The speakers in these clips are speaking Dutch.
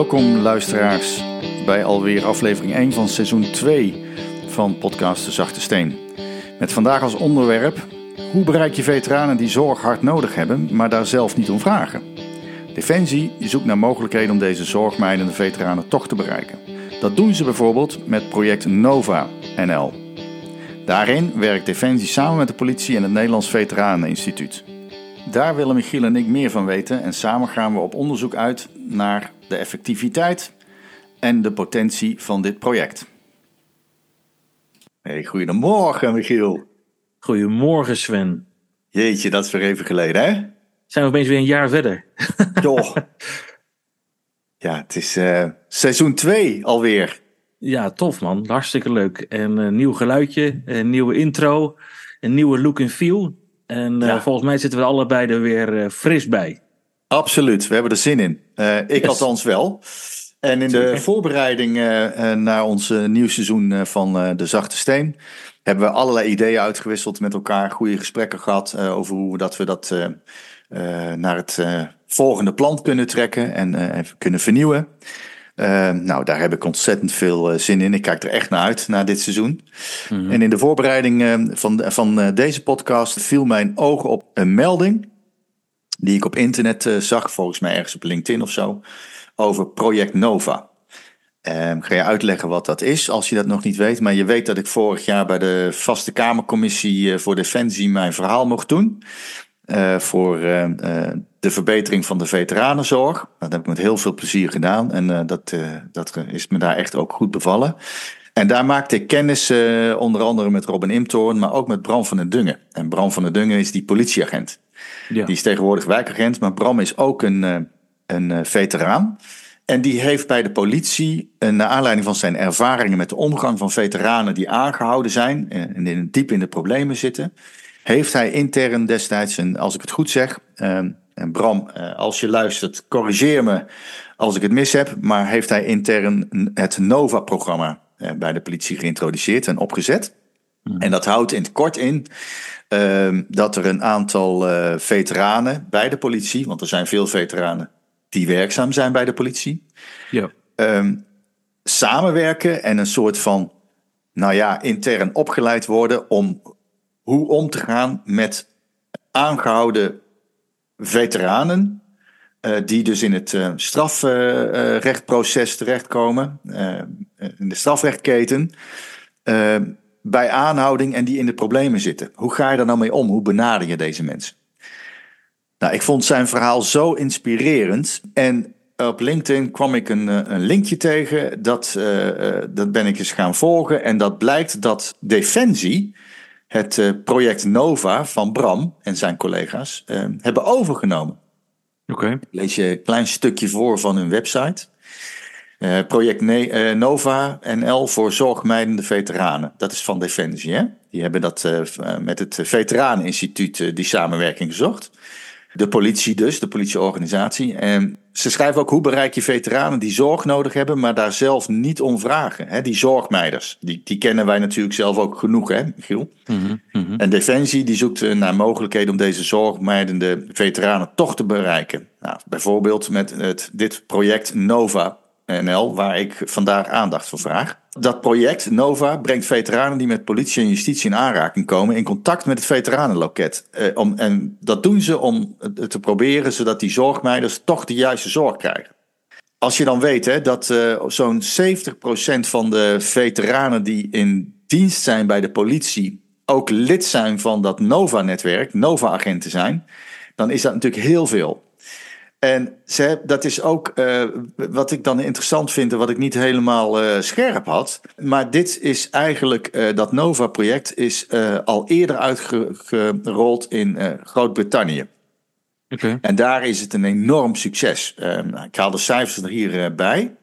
Welkom luisteraars bij alweer aflevering 1 van seizoen 2 van podcast De Zachte Steen. Met vandaag als onderwerp hoe bereik je veteranen die zorg hard nodig hebben, maar daar zelf niet om vragen? Defensie zoekt naar mogelijkheden om deze zorgmijdende veteranen toch te bereiken. Dat doen ze bijvoorbeeld met project Nova NL. Daarin werkt Defensie samen met de politie en het Nederlands Veteraneninstituut. Daar willen Michiel en ik meer van weten en samen gaan we op onderzoek uit naar de effectiviteit en de potentie van dit project. Hey, goedemorgen Michiel. Goedemorgen Sven. Jeetje, dat is weer even geleden hè? Zijn we opeens weer een jaar verder? Joh. Ja, het is uh, seizoen 2 alweer. Ja, tof man. Hartstikke leuk. En een nieuw geluidje, een nieuwe intro, een nieuwe look en feel. En uh, volgens mij zitten we allebei er weer uh, fris bij. Absoluut, we hebben er zin in. Uh, ik yes. althans wel. En in de voorbereiding naar ons nieuw seizoen van De Zachte Steen hebben we allerlei ideeën uitgewisseld met elkaar, goede gesprekken gehad over hoe dat we dat naar het volgende plan kunnen trekken en kunnen vernieuwen. Uh, nou, daar heb ik ontzettend veel uh, zin in. Ik kijk er echt naar uit, naar dit seizoen. Mm -hmm. En in de voorbereiding uh, van, van deze podcast viel mijn oog op een melding. Die ik op internet zag, volgens mij ergens op LinkedIn of zo. Over Project Nova. Ik ga je uitleggen wat dat is, als je dat nog niet weet. Maar je weet dat ik vorig jaar bij de Vaste Kamercommissie voor Defensie mijn verhaal mocht doen. Uh, voor uh, de verbetering van de veteranenzorg. Dat heb ik met heel veel plezier gedaan en dat, dat is me daar echt ook goed bevallen. En daar maakte ik kennis onder andere met Robin Imtoorn, maar ook met Bram van den Dungen. En Bram van den Dungen is die politieagent. Ja. Die is tegenwoordig wijkagent, maar Bram is ook een, een veteraan. En die heeft bij de politie, naar aanleiding van zijn ervaringen met de omgang van veteranen die aangehouden zijn en in, diep in de problemen zitten, heeft hij intern destijds, en als ik het goed zeg, en Bram, als je luistert, corrigeer me als ik het mis heb, maar heeft hij intern het NOVA-programma bij de politie geïntroduceerd en opgezet. Mm. En dat houdt in het kort in uh, dat er een aantal uh, veteranen bij de politie, want er zijn veel veteranen die werkzaam zijn bij de politie, ja. uh, samenwerken en een soort van, nou ja, intern opgeleid worden om hoe om te gaan met aangehouden veteranen. Uh, die dus in het uh, strafrechtproces terechtkomen, in de strafrechtketen, bij aanhouding en die in de problemen zitten. Hoe ga je daar nou mee om? Hoe benader je deze mensen? Nou, ik vond zijn verhaal zo inspirerend. En op LinkedIn kwam ik een, een linkje tegen. Dat, dat ben ik eens gaan volgen. En dat blijkt dat Defensie het uh, project Nova van Bram en zijn collega's uh, hebben overgenomen. Oké. Okay. Lees je een klein stukje voor van hun website. Uh, project ne Nova NL voor zorgmijdende veteranen. Dat is van Defensie. Hè? Die hebben dat met het Veteraneninstituut die samenwerking gezocht. De politie dus, de politieorganisatie. En ze schrijven ook hoe bereik je veteranen die zorg nodig hebben, maar daar zelf niet om vragen. Hè? Die zorgmeiders, die, die kennen wij natuurlijk zelf ook genoeg, hè, Michiel? Mm -hmm, mm -hmm. En Defensie die zoekt naar mogelijkheden om deze zorgmijdende veteranen toch te bereiken. Nou, bijvoorbeeld met het, dit project Nova NL, waar ik vandaag aandacht voor vraag. Dat project Nova brengt veteranen die met politie en justitie in aanraking komen in contact met het veteranenloket. Eh, om, en dat doen ze om te proberen zodat die zorgmeiders toch de juiste zorg krijgen. Als je dan weet hè, dat uh, zo'n 70% van de veteranen die in dienst zijn bij de politie ook lid zijn van dat Nova-netwerk, Nova-agenten zijn, dan is dat natuurlijk heel veel. En ze, dat is ook uh, wat ik dan interessant vind en wat ik niet helemaal uh, scherp had. Maar dit is eigenlijk, uh, dat Nova-project is al eerder uitgerold in Groot-Brittannië. Okay. En daar is het een enorm succes. ik haal de cijfers er hierbij.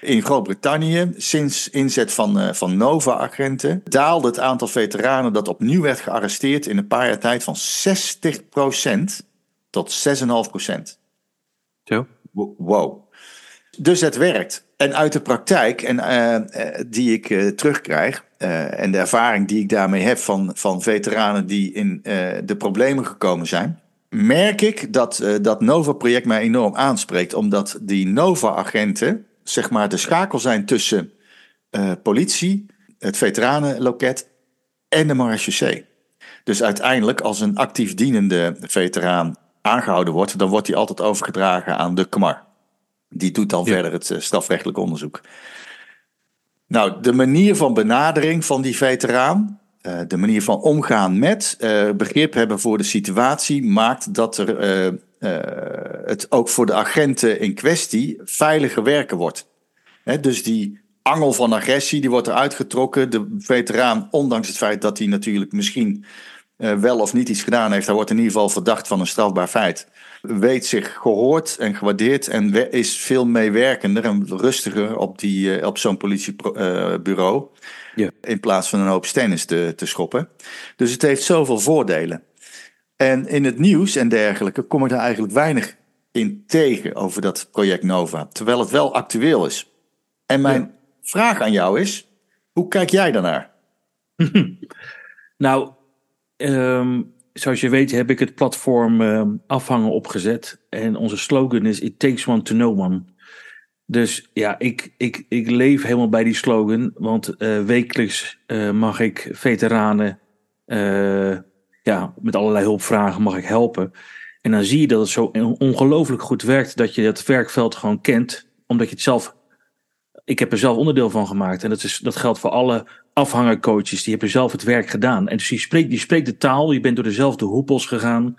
In Groot-Brittannië, sinds inzet van, van Nova-agenten, daalde het aantal veteranen dat opnieuw werd gearresteerd in een paar jaar tijd van 60% tot 6,5%. Zo. Wow. Dus het werkt. En uit de praktijk en, uh, die ik uh, terugkrijg, en de ervaring die ik daarmee heb van, van veteranen die in de problemen gekomen zijn, merk ik dat dat Nova-project mij enorm aanspreekt. Omdat die Nova-agenten, zeg maar, de schakel zijn tussen politie, het veteranenloket en de marechaussee. Dus uiteindelijk, als een actief dienende veteraan aangehouden wordt, dan wordt hij altijd overgedragen aan de KMAR. Die doet dan verder het uh, strafrechtelijk onderzoek. Nou, de manier van benadering van die veteraan, uh, de manier van omgaan met, uh, begrip hebben voor de situatie, maakt dat er het ook voor de agenten in kwestie veiliger werken wordt. dus die angel van agressie, die wordt eruit getrokken. De veteraan, ondanks het feit dat hij natuurlijk misschien wel of niet iets gedaan heeft, hij wordt in ieder geval verdacht van een strafbaar feit. Weet zich gehoord en gewaardeerd en is veel meewerkender en rustiger op, die, uh, op zo'n politiebureau. Uh, ja. In plaats van een hoop stennis te, te schoppen. Dus het heeft zoveel voordelen. En in het nieuws en dergelijke kom ik daar eigenlijk weinig in tegen over dat project Nova. Terwijl het wel actueel is. En mijn ja. vraag aan jou is: hoe kijk jij daarnaar? nou, Um, zoals je weet heb ik het platform um, afhangen opgezet. En onze slogan is It takes one to know one. Dus ja, ik, ik, ik leef helemaal bij die slogan. Want uh, wekelijks uh, mag ik veteranen uh, ja, met allerlei hulpvragen mag ik helpen. En dan zie je dat het zo ongelooflijk goed werkt dat je dat werkveld gewoon kent. Omdat je het zelf ik heb er zelf onderdeel van gemaakt. En dat, is, dat geldt voor alle afhangercoaches. Die hebben zelf het werk gedaan. En dus je spreekt, je spreekt de taal. Je bent door dezelfde hoepels gegaan.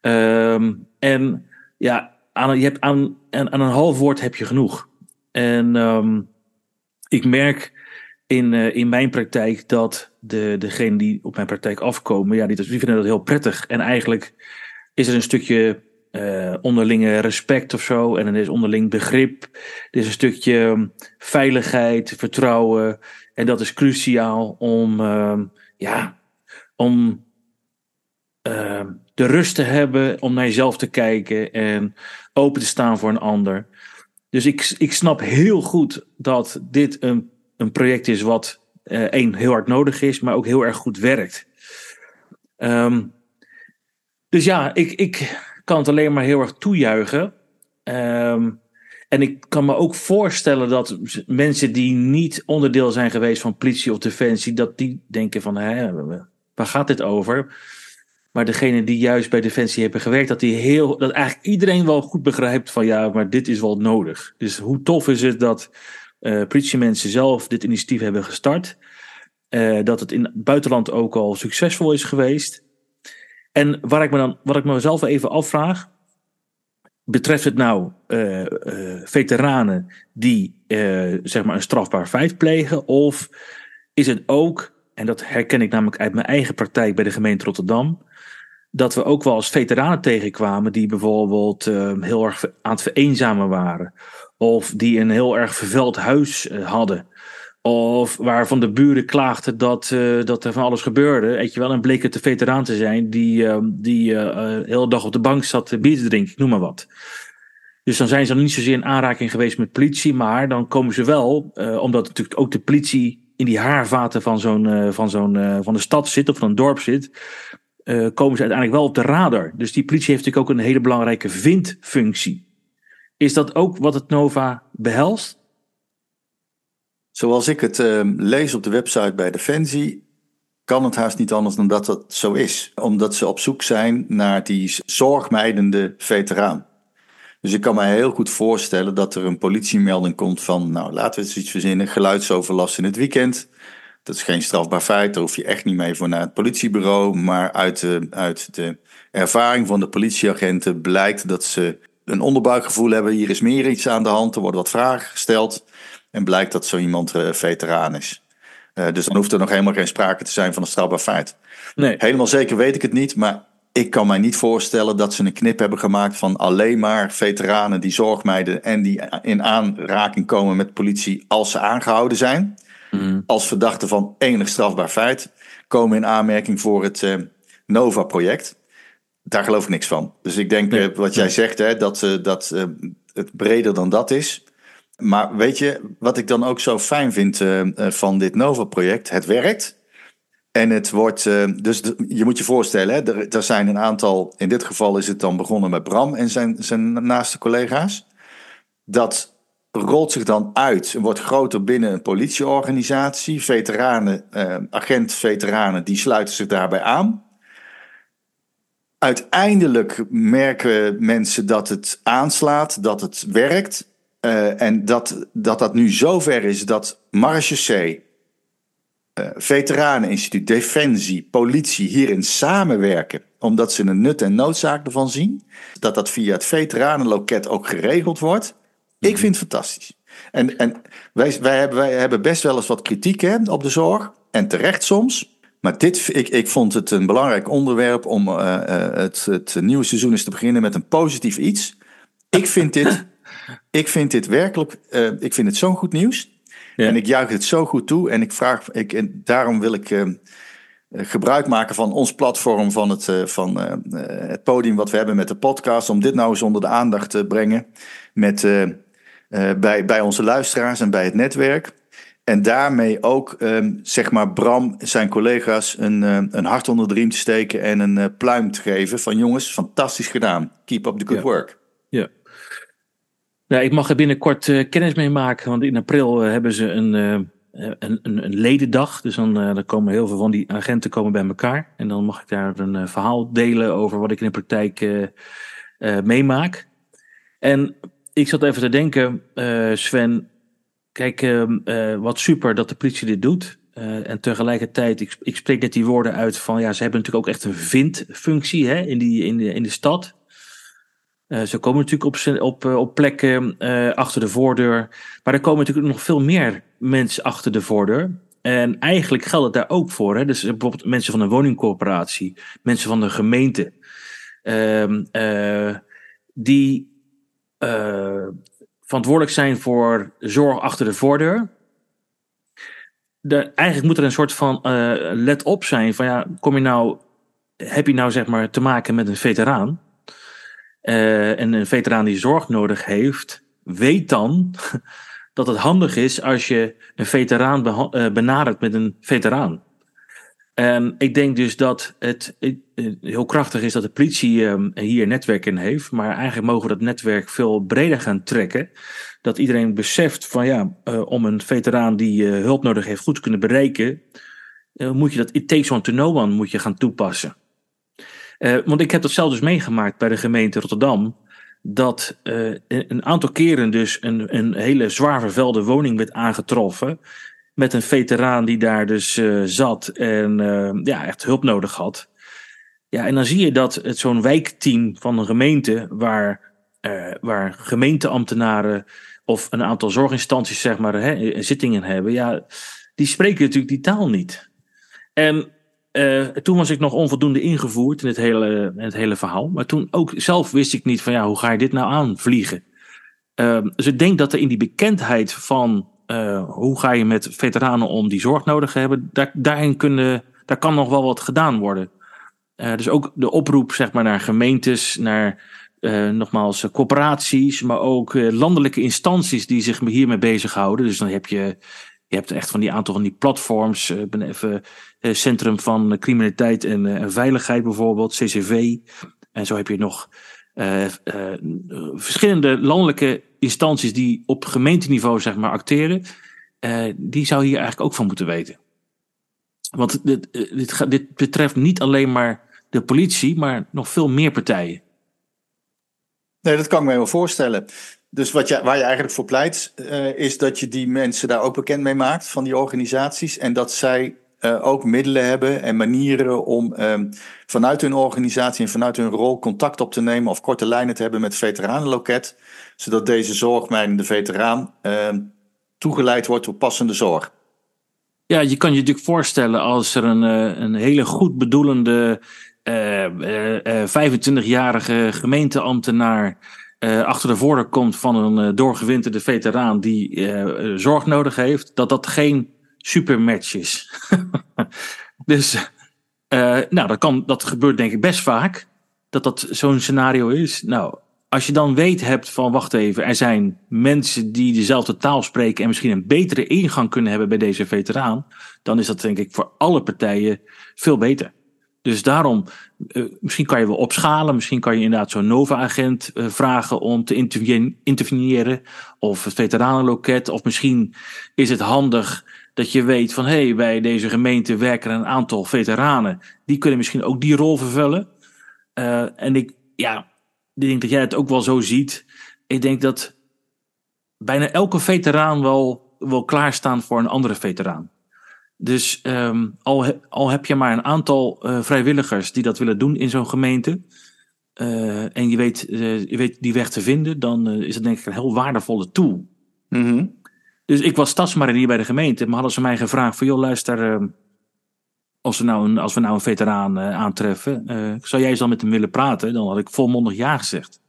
Um, en ja, aan, je hebt aan, aan, aan, een half woord heb je genoeg. En um, ik merk in, uh, in mijn praktijk dat de, degenen die op mijn praktijk afkomen, ja, die vinden dat heel prettig. En eigenlijk is er een stukje uh, onderlinge respect of zo. En er is onderling begrip. Er is een stukje um, veiligheid, vertrouwen. En dat is cruciaal om, uh, ja, om uh, de rust te hebben, om naar jezelf te kijken en open te staan voor een ander. Dus ik, ik snap heel goed dat dit een, een project is wat uh, één heel hard nodig is, maar ook heel erg goed werkt. Um, dus ja, ik, ik, kan het alleen maar heel erg toejuichen. Um, en ik kan me ook voorstellen dat mensen die niet onderdeel zijn geweest van politie of defensie, dat die denken van, hè, waar gaat dit over? Maar degene die juist bij defensie hebben gewerkt, dat die heel, dat eigenlijk iedereen wel goed begrijpt van, ja, maar dit is wel nodig. Dus hoe tof is het dat uh, politiemensen zelf dit initiatief hebben gestart? Uh, dat het in het buitenland ook al succesvol is geweest. En waar ik me dan, wat ik mezelf even afvraag, betreft het nou uh, uh, veteranen die uh, zeg maar een strafbaar feit plegen, of is het ook, en dat herken ik namelijk uit mijn eigen praktijk bij de gemeente Rotterdam, dat we ook wel als veteranen tegenkwamen die bijvoorbeeld heel erg aan het vereenzamen waren, of die een heel erg vervuild huis hadden. Of waarvan de buren klaagden dat, uh, dat er van alles gebeurde. Weet je wel, en bleek het de veteraan te zijn die, uh, die uh, de hele dag op de bank zat bier te drinken, noem maar wat. Dus dan zijn ze niet zozeer in aanraking geweest met politie, maar dan komen ze wel, omdat natuurlijk ook de politie in die haarvaten van zo'n van zo'n van de stad zit of van een dorp zit, komen ze uiteindelijk wel op de radar. Dus die politie heeft natuurlijk ook een hele belangrijke vindfunctie. Is dat ook wat het Nova behelst? Zoals ik het uh, lees op de website bij Defensie, kan het haast niet anders dan dat dat zo is. Omdat ze op zoek zijn naar die zorgmijdende veteraan. Dus ik kan me heel goed voorstellen dat er een politiemelding komt van, nou laten we eens iets verzinnen, geluidsoverlast in het weekend. Dat is geen strafbaar feit, daar hoef je echt niet mee voor naar het politiebureau. Maar uit de, uit de ervaring van de politieagenten blijkt dat ze een onderbuikgevoel hebben. Hier is meer iets aan de hand, er worden wat vragen gesteld. En blijkt dat zo iemand uh, veteraan is. Uh, dus dan hoeft er nog helemaal geen sprake te zijn van een strafbaar feit. Nee. Helemaal zeker weet ik het niet, maar ik kan mij niet voorstellen dat ze een knip hebben gemaakt van alleen maar veteranen die zorgmeiden en die in aanraking komen met politie als ze aangehouden zijn. Mm. Als verdachten van enig strafbaar feit komen in aanmerking voor het uh, Nova-project. Daar geloof ik niks van. Dus ik denk nee. wat jij zegt, hè, dat, dat het breder dan dat is. Maar weet je, wat ik dan ook zo fijn vind uh, van dit Nova-project, het werkt. En het wordt, uh, dus je moet je voorstellen, hè, er, er, zijn een aantal, in dit geval is het dan begonnen met Bram en zijn, zijn naaste collega's. Dat rolt zich dan uit en wordt groter binnen een politieorganisatie. Veteranen, uh, agent-veteranen, die sluiten zich daarbij aan. Uiteindelijk merken mensen dat het aanslaat, dat het werkt. Uh, en dat, dat dat nu zover is dat C, uh, Veteraneninstituut, Defensie, politie hierin samenwerken. Omdat ze een nut en noodzaak ervan zien. Dat dat via het veteranenloket ook geregeld wordt. Ik vind het fantastisch. En, en wij, wij, hebben, wij hebben best wel eens wat kritiek hè, op de zorg. En terecht soms. Maar dit, ik, ik vond het een belangrijk onderwerp om uh, het, het nieuwe seizoen eens te beginnen met een positief iets. Ik vind dit, ik vind dit werkelijk, uh, ik vind het zo'n goed nieuws. Ja. En ik juich het zo goed toe. En ik vraag, ik, en daarom wil ik gebruik maken van ons platform, van, het, van het podium wat we hebben met de podcast, om dit nou eens onder de aandacht te brengen met, bij, bij onze luisteraars en bij het netwerk. En daarmee ook, um, zeg maar, Bram, zijn collega's een, een hart onder de riem te steken en een pluim te geven van jongens, fantastisch gedaan. Keep up the good ja. work. Nou, ik mag er binnenkort uh, kennis mee maken, want in april hebben ze een, een, een, een, ledendag. Dus dan, komen heel veel van die agenten komen bij elkaar. En dan mag ik daar een verhaal delen over wat ik in de praktijk meemaak. En ik zat even te denken, Sven, Kijk, uh, wat super dat de politie dit doet. En tegelijkertijd, ik, ik spreek net die woorden uit van ja, ze hebben natuurlijk ook echt een vindfunctie hè, in, die, in, de, in de stad. Uh, ze komen natuurlijk op, op, op plekken achter de voordeur. Maar er komen natuurlijk nog veel meer mensen achter de voordeur. En eigenlijk geldt het daar ook voor. Hè? Dus bijvoorbeeld mensen van een woningcorporatie, mensen van de gemeente. Ehm, die verantwoordelijk zijn voor zorg achter de voordeur. De, eigenlijk moet er een soort van let op zijn van ja, kom je nou, heb je nou zeg maar te maken met een veteraan uh, en een veteraan die zorg nodig heeft, weet dan dat het handig is als je een veteraan benadert met een veteraan. En ik denk dus dat het heel krachtig is dat de politie um, hier netwerk in heeft. Maar eigenlijk mogen we dat netwerk veel breder gaan trekken. Dat iedereen beseft van ja, uh, om een veteraan die hulp nodig heeft goed te kunnen bereiken. Moet je dat it takes one to know one moet je gaan toepassen. Want ik heb dat zelf dus meegemaakt bij de gemeente Rotterdam. Dat een aantal keren dus een, een hele zwaar vervuilde woning werd aangetroffen met een veteraan die daar dus uh, zat en ja, echt hulp nodig had. Ja, en dan zie je dat het zo'n wijkteam van een gemeente, waar, waar gemeenteambtenaren of een aantal zorginstanties, zeg maar, hè, zittingen hebben, ja, die spreken natuurlijk die taal niet. En toen was ik nog onvoldoende ingevoerd in het hele, in het hele verhaal. Maar toen ook zelf wist ik niet van ja, hoe ga je dit nou aanvliegen? dus ik denk dat er in die bekendheid van uh, hoe ga je met veteranen om die zorg nodig hebben, daar, daarin kunnen, daar kan nog wel wat gedaan worden. Uh, dus ook de oproep zeg maar, naar gemeentes, naar uh, nogmaals corporaties, maar ook landelijke instanties die zich hiermee bezighouden. Dus dan heb je, je hebt echt van die aantal van die platforms, ben even Centrum van Criminaliteit en, en Veiligheid bijvoorbeeld, CCV. En zo heb je nog uh, verschillende landelijke instanties die op gemeenteniveau zeg maar acteren, die zou hier eigenlijk ook van moeten weten. Want dit, dit, dit betreft niet alleen maar de politie, maar nog veel meer partijen. Nee, dat kan ik me wel voorstellen. Dus wat je, waar je eigenlijk voor pleit, is dat je die mensen daar ook bekend mee maakt, van die organisaties. En dat zij uh, ook middelen hebben en manieren om um, vanuit hun organisatie en vanuit hun rol contact op te nemen of korte lijnen te hebben met veteranenloket, zodat deze zorgmijnende veteraan uh, toegeleid wordt tot passende zorg. Ja, je kan je natuurlijk voorstellen als er een, uh, een hele goed bedoelende 25-jarige gemeenteambtenaar achter de voordeur komt van een doorgewinterde veteraan die zorg nodig heeft, dat dat geen supermatches. dus uh, nou, dat, kan, dat gebeurt denk ik best vaak. Dat dat zo'n scenario is. Nou, als je dan weet hebt van, wacht even, er zijn mensen die dezelfde taal spreken en misschien een betere ingang kunnen hebben bij deze veteraan, dan is dat denk ik voor alle partijen veel beter. Dus daarom, uh, misschien kan je wel opschalen. Misschien kan je inderdaad zo'n Nova-agent uh, vragen om te interveneren. Of het veteranenloket. Of misschien is het handig dat je weet van... hé, hey, bij deze gemeente werken een aantal veteranen. Die kunnen misschien ook die rol vervullen. Uh, en ik, ja, ik denk dat jij het ook wel zo ziet. Ik denk dat bijna elke veteraan wel, wel klaarstaan voor een andere veteraan. Dus um, al, al heb je maar een aantal uh, vrijwilligers die dat willen doen in zo'n gemeente. Uh, en je weet, je weet die weg te vinden, dan is het denk ik een heel waardevolle tool. Mm. Dus ik was stadsmarinier bij de gemeente, maar hadden ze mij gevraagd van joh luister, ehm, als, we nou een, als we nou een veteraan aantreffen, zou jij eens dan met hem willen praten? Dan had ik volmondig ja gezegd.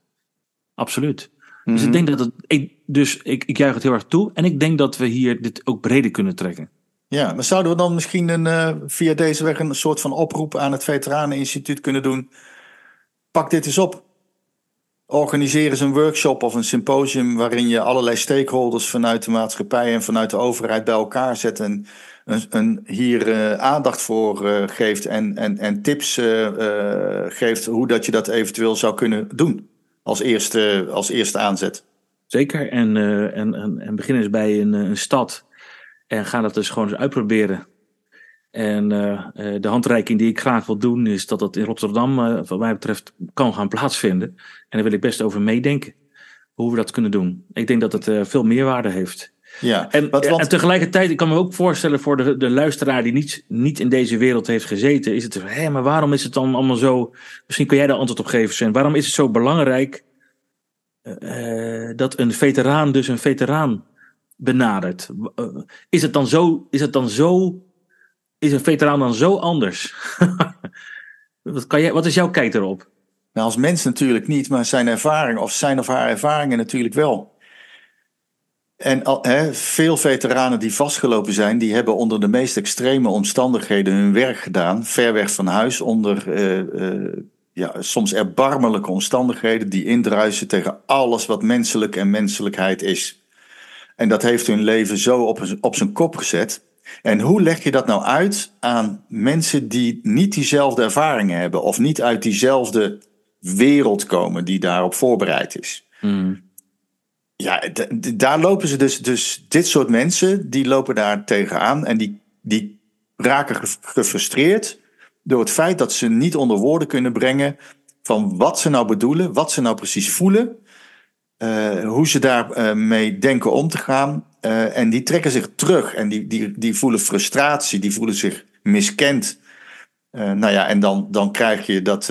Absoluut. Mm -hmm. Dus ik Mhm. denk dat het, ik, dus ik, ik juich het heel erg toe en ik denk dat we hier dit ook breder kunnen trekken. Ja, maar zouden we dan misschien een, uh, via deze weg een soort van oproep aan het Veteraneninstituut kunnen doen? Pak dit eens op. Organiseer eens een workshop of een symposium waarin je allerlei stakeholders vanuit de maatschappij en vanuit de overheid bij elkaar zet en een, een, hier uh, aandacht voor uh, geeft en, en, en tips uh, geeft hoe dat je dat eventueel zou kunnen doen als eerste, als eerste aanzet. Zeker, en, en, en, en begin eens bij een, een stad en ga dat dus gewoon eens uitproberen. En uh, de handreiking die ik graag wil doen is dat dat in Rotterdam, uh, wat mij betreft, kan gaan plaatsvinden. En daar wil ik best over meedenken. Hoe we dat kunnen doen. Ik denk dat het veel meerwaarde heeft. Ja, en, wat, en tegelijkertijd, ik kan me ook voorstellen voor de, de luisteraar die niet, niet in deze wereld heeft gezeten, is het hé, maar waarom is het dan allemaal zo? Misschien kun jij daar antwoord op geven, Sven. Waarom is het zo belangrijk dat een veteraan dus een veteraan benadert. Is het dan zo, is het dan zo, is een veteraan dan zo anders? wat, kan wat is jouw kijk erop? Nou, als mens natuurlijk niet, maar zijn ervaring of zijn of haar ervaringen natuurlijk wel. En veel veteranen die vastgelopen zijn, die hebben onder de meest extreme omstandigheden hun werk gedaan, ver weg van huis, onder uh, uh, ja, soms erbarmelijke omstandigheden die indruisen tegen alles wat menselijk en menselijkheid is. En dat heeft hun leven zo op, op zijn kop gezet. En hoe leg je dat nou uit aan mensen die niet diezelfde ervaringen hebben of niet uit diezelfde wereld komen die daarop voorbereid is? Mm. Ja, daar lopen ze dus, dus, dit soort mensen, die lopen daar tegenaan en die, die raken gefrustreerd door het feit dat ze niet onder woorden kunnen brengen van wat ze nou bedoelen, wat ze nou precies voelen. Uh, hoe ze daarmee uh, mee denken om te gaan. Uh, en die trekken zich terug en die, die, die voelen frustratie, die voelen zich miskend. nou ja, en dan, dan krijg je dat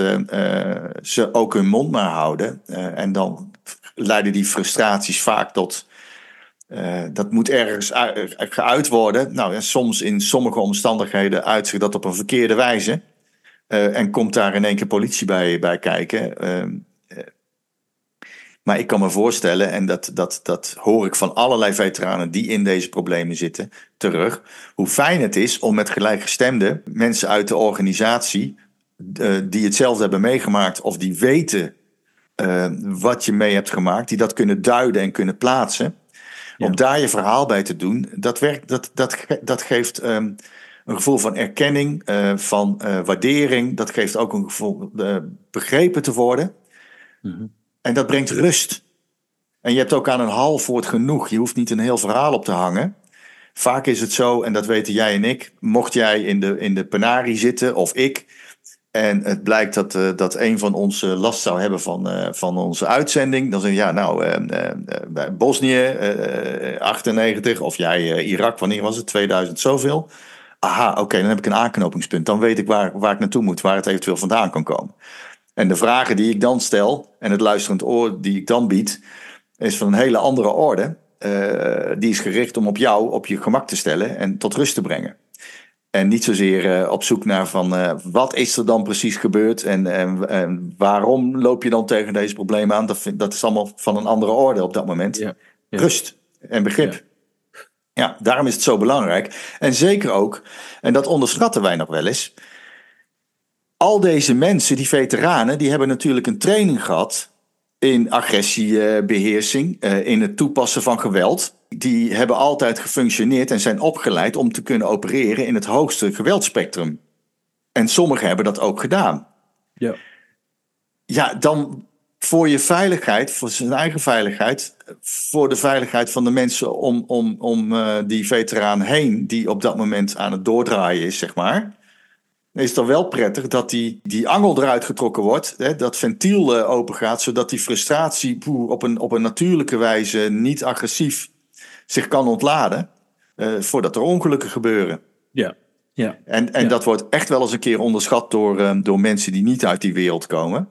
ze ook hun mond maar houden. en dan leiden die frustraties vaak tot. dat moet ergens geuit worden. Nou, en soms in sommige omstandigheden uit zich dat op een verkeerde wijze. en komt daar in één keer politie bij, bij kijken. Maar ik kan me voorstellen, en dat, dat, dat hoor ik van allerlei veteranen die in deze problemen zitten terug, hoe fijn het is om met gelijkgestemde mensen uit de organisatie, uh, die hetzelfde hebben meegemaakt of die weten uh, wat je mee hebt gemaakt, die dat kunnen duiden en kunnen plaatsen, ja. om daar je verhaal bij te doen, dat, werkt, dat, dat, dat geeft um, een gevoel van erkenning, uh, van waardering, dat geeft ook een gevoel begrepen te worden. Mm -hmm. En dat brengt rust. En je hebt ook aan een half woord genoeg. Je hoeft niet een heel verhaal op te hangen. Vaak is het zo, en dat weten jij en ik, mocht jij in de, in de penarie zitten, of ik, en het blijkt dat, uh, dat een van ons uh, last zou hebben van, uh, van onze uitzending, dan zeg je, ja, nou, Bosnië, 98, of jij Irak, wanneer was het, 2000 zoveel. Aha, oké, dan heb ik een aanknopingspunt. Dan weet ik waar, waar ik naartoe moet, waar het eventueel vandaan kan komen. En de vragen die ik dan stel en het luisterend oor die ik dan bied, is van een hele andere orde. Uh, die is gericht om op jou op je gemak te stellen en tot rust te brengen. En niet zozeer uh, op zoek naar van uh, wat is er dan precies gebeurd en, en, en, waarom loop je dan tegen deze problemen aan. Dat, vind, dat is allemaal van een andere orde op dat moment. Ja, ja. Rust en begrip. Ja. ja, daarom is het zo belangrijk. En zeker ook, en dat onderschatten wij nog wel eens al deze mensen, die veteranen, die hebben natuurlijk een training gehad in agressiebeheersing, in het toepassen van geweld. Die hebben altijd gefunctioneerd en zijn opgeleid om te kunnen opereren in het hoogste geweldspectrum. En sommigen hebben dat ook gedaan. Ja. Ja, dan voor je veiligheid, voor zijn eigen veiligheid, voor de veiligheid van de mensen om, om, om uh, die veteraan heen, die op dat moment aan het doordraaien is, zeg maar. Is het dan wel prettig dat die, die angel eruit getrokken wordt, hè, dat ventiel uh, open gaat, zodat die frustratie poeh, op, een, op een natuurlijke wijze niet agressief zich kan ontladen, uh, voordat er ongelukken gebeuren. Ja. Ja. En, en Ja. dat wordt echt wel eens een keer onderschat door, eh, door mensen die niet uit die wereld komen.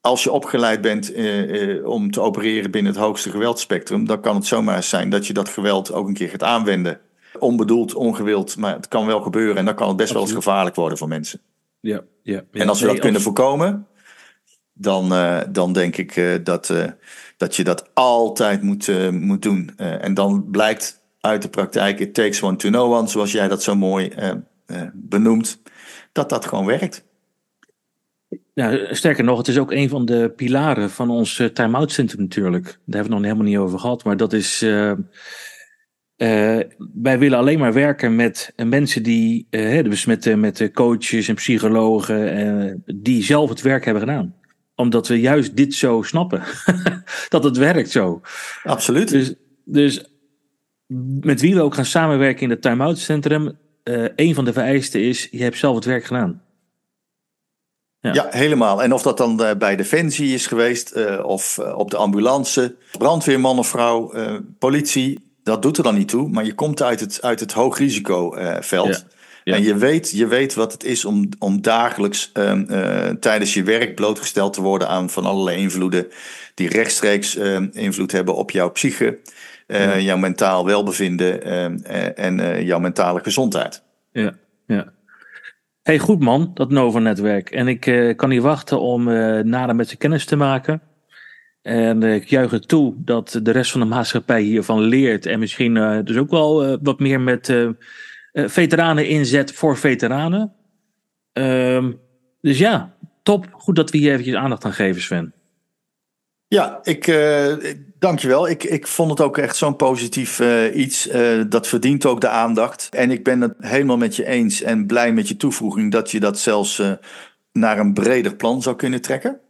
Als je opgeleid bent eh, eh, om te opereren binnen het hoogste geweldspectrum, dan kan het zomaar zijn dat je dat geweld ook een keer gaat aanwenden. Onbedoeld, ongewild, maar het kan wel gebeuren en dan kan het best wel eens gevaarlijk worden voor mensen. Ja, ja, ja. En als we Nee, dat kunnen als- voorkomen, dan, eh, dan denk ik eh, dat, eh, dat je dat altijd moet, moet doen. En dan blijkt uit de praktijk, it takes one to know one, zoals jij dat zo mooi benoemt, dat dat gewoon werkt. Ja, sterker nog, het is ook een van de pilaren van ons time-out centrum natuurlijk. Daar hebben we het nog helemaal niet over gehad. Maar dat is. Eh, wij willen alleen maar werken met eh, mensen die. hè, dus met, met coaches en psychologen. die zelf het werk hebben gedaan. Omdat we juist dit zo snappen. dat het werkt zo. Absoluut. Dus, dus met wie we ook gaan samenwerken in het time-out centrum. een van de vereisten is: je hebt zelf het werk gedaan. Ja. Ja, helemaal. En of dat dan bij Defensie is geweest, of op de ambulance, brandweerman of vrouw, politie, dat doet er dan niet toe. Maar je komt uit het, uit het hoogrisicoveld. Ja. Ja. En je weet, je weet wat het is om, om dagelijks ehm, eh, tijdens je werk blootgesteld te worden aan van allerlei invloeden die rechtstreeks ehm, invloed hebben op jouw psyche, eh, Ja. jouw mentaal welbevinden ehm, eh, en eh, jouw mentale gezondheid. Ja, ja. Hey, goed man, dat Nova-netwerk. En ik eh, kan niet wachten om eh, nader met ze kennis te maken. En ik juich het toe dat de rest van de maatschappij hiervan leert. En misschien eh, dus ook wel eh, wat meer met eh, veteranen inzet voor veteranen. Ehm, dus ja, top. Goed dat we hier eventjes aandacht aan geven, Sven. Ja, ik, dankjewel. Ik, ik vond het ook echt zo'n positief iets. Dat verdient ook de aandacht. En ik ben het helemaal met je eens en blij met je toevoeging dat je dat zelfs naar een breder plan zou kunnen trekken.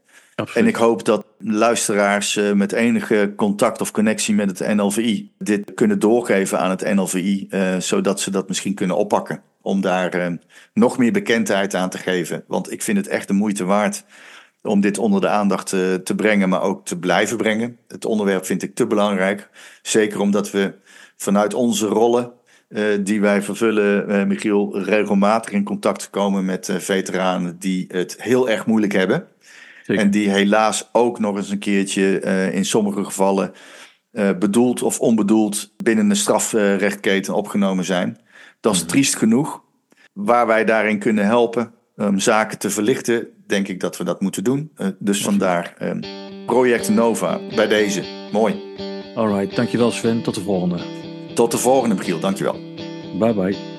En ik hoop dat luisteraars eh, met enige contact of connectie met het NLVI dit kunnen doorgeven aan het NLVI, eh, zodat ze dat misschien kunnen oppakken. Om daar eh, nog meer bekendheid aan te geven. Want ik vind het echt de moeite waard om dit onder de aandacht te brengen, maar ook te blijven brengen. Het onderwerp vind ik te belangrijk. Zeker omdat we vanuit onze rollen die wij vervullen, eh, Michiel, regelmatig in contact komen met veteranen die het heel erg moeilijk hebben. Zeker. En die helaas ook nog eens een keertje eh, in sommige gevallen eh, bedoeld of onbedoeld binnen een strafrechtketen opgenomen zijn. Dat is triest genoeg. Waar wij daarin kunnen helpen om zaken te verlichten, denk ik dat we dat moeten doen. Eh, dus vandaar eh, Project Nova bij deze. Mooi. Alright, dankjewel Sven. Tot de volgende. Tot de volgende, Michiel. Dankjewel. Bye bye.